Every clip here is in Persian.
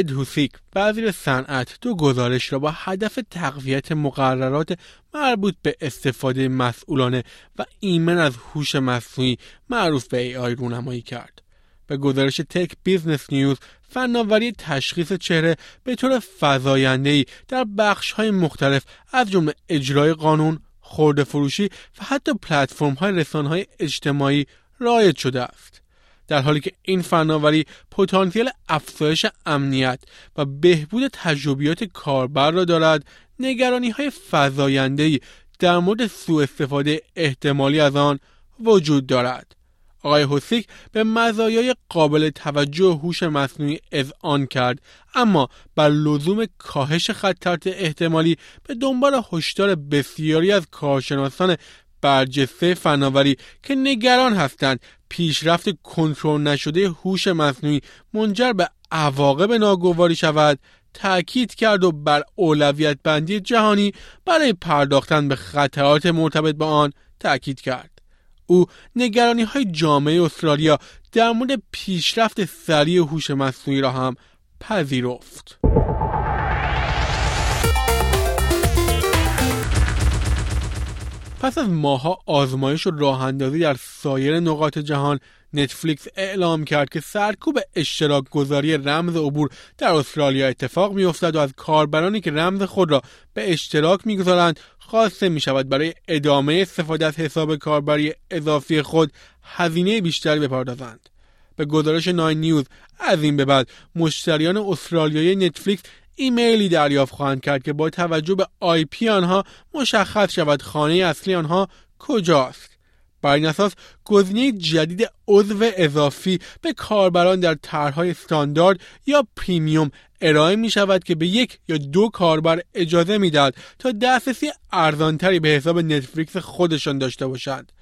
اد هوسیک وزیر صنعت دو گزارش را با هدف تقویت مقررات مربوط به استفاده مسئولانه و ایمن از هوش مصنوعی معروف به AI رونمایی کرد. به گزارش Tech Business News فناوری تشخیص چهره به طور فزاینده‌ای در بخش‌های مختلف از جمله اجرای قانون، خورده فروشی و حتی پلتفرم‌های رسانه‌های اجتماعی رایج شده است. در حالی که این فناوری پتانسیل افزایش امنیت و بهبود تجربیات کاربر را دارد نگرانی های فضایندهی در مورد سوء استفاده احتمالی از آن وجود دارد. آقای حسیک به مزایای قابل توجه هوش مصنوعی اذعان کرد اما بر لزوم کاهش خطرات احتمالی به دنبال هشدار بسیاری از کارشناسان برجسته فناوری که نگران هستند پیشرفت کنترل نشده هوش مصنوعی منجر به عواقب ناگواری شود تأکید کرد و بر اولویت بندی جهانی برای پرداختن به خطرات مرتبط با آن تأکید کرد او نگرانی های جامعه استرالیا در مورد پیشرفت سریع هوش مصنوعی را هم پذیرفت. پس از ماها آزمایش و راه اندازی در سایر نقاط جهان نتفلیکس اعلام کرد که سرکوب اشتراک گذاری رمز عبور در استرالیا اتفاق میافتد و از کاربرانی که رمز خود را به اشتراک می‌گذارند خواسته می شود برای ادامه استفاده از حساب کاربری اضافی خود هزینه بیشتری بپردازند. به گزارش Nine News از این به بعد مشتریان استرالیایی نتفلیکس ایمیلی دریافت خواهند کرد که با توجه به IP آنها مشخص شود خانه اصلی آنها کجاست. بر این اساس گزینه جدید عضو اضافی به کاربران در طرحهای استاندارد یا پریمیوم ارائه می شود که به یک یا دو کاربر اجازه می‌دهد تا دسترسی ارزانتری به حساب نتفلیکس خودشان داشته باشند.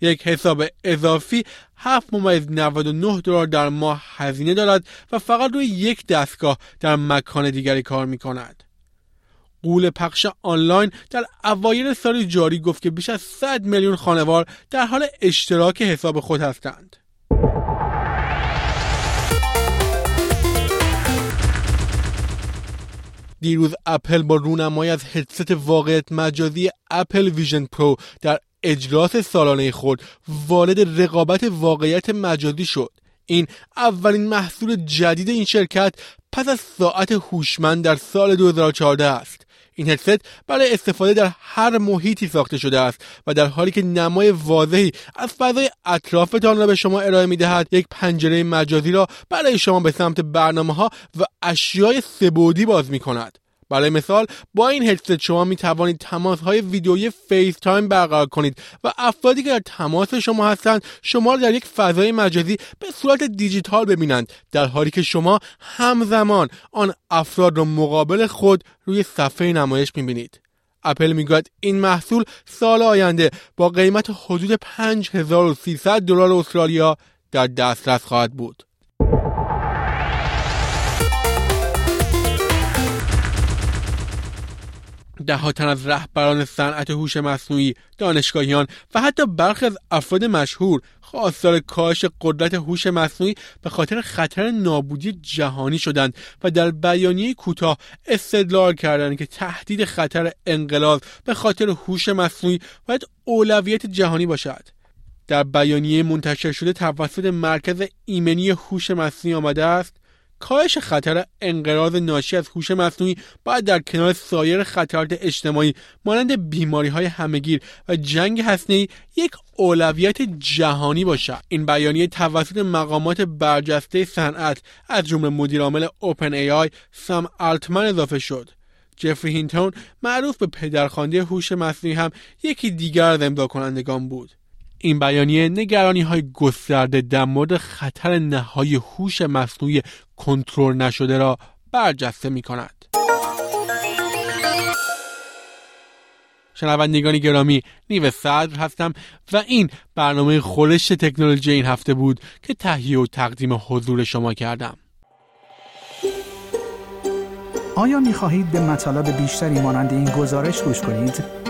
یک حساب اضافی 7 ممیز 99 دلار در ماه هزینه دارد و فقط روی یک دستگاه در مکان دیگری کار می کند. غول پخش آنلاین در اوایل سال جاری گفت که بیش از 100 میلیون خانوار در حال اشتراک حساب خود هستند. دیروز اپل با رونمایی از هدست واقعیت مجازی Apple Vision Pro در اجلاس سالانه خود وارد رقابت واقعیت مجازی شد. این اولین محصول جدید این شرکت پس از ساعت هوشمند در سال 2014 است. این هدست برای استفاده در هر محیطی ساخته شده است و در حالی که نمای واضحی از فضای اطرافتان را به شما ارائه می دهد یک پنجره مجازی را برای شما به سمت برنامه ها و اشیای سه‌بعدی باز می کند برای مثال با این هدست شما می توانید تماس های ویدیویی FaceTime برقرار کنید و افرادی که در تماس شما هستند شما را در یک فضای مجازی به صورت دیجیتال ببینند در حالی که شما همزمان آن افراد را مقابل خود روی صفحه نمایش می بینید. اپل می‌گوید این محصول سال آینده با قیمت حدود 5300 دلار استرالیا در دسترس خواهد بود. دهاتن از رهبران صنعت هوش مصنوعی دانشگاهیان و حتی برخی از افراد مشهور خواستار کاهش قدرت هوش مصنوعی به خاطر خطر نابودی جهانی شدند و در بیانیه کوتاه استدلال کردند که تهدید خطر انقلاب به خاطر هوش مصنوعی باید اولویت جهانی باشد. در بیانیه منتشر شده توسط مرکز ایمنی هوش مصنوعی آمده است کاهش خطر انقراض ناشی از هوش مصنوعی باید در کنار سایر خطرات اجتماعی مانند بیماری های همگیر و جنگ هسته‌ای یک اولویت جهانی باشد. این بیانیه توسط مقامات برجسته صنعت از جمله مدیرعامل اوپن ای آی سام آلتمن اضافه شد. جفری هینتون معروف به پدرخوانده هوش مصنوعی هم یکی دیگر از امضا کنندگان بود. این بیانیه نگرانی های گسترده در مورد خطر نهای هوش مصنوعی کنترل نشده را برجسته می کند. شنوندگان گرامی نیو صدر هستم و این برنامه خورش تکنولوژی این هفته بود که تهیه و تقدیم حضور شما کردم آیا می خواهید به مطالب بیشتری مانند این گزارش گوش کنید؟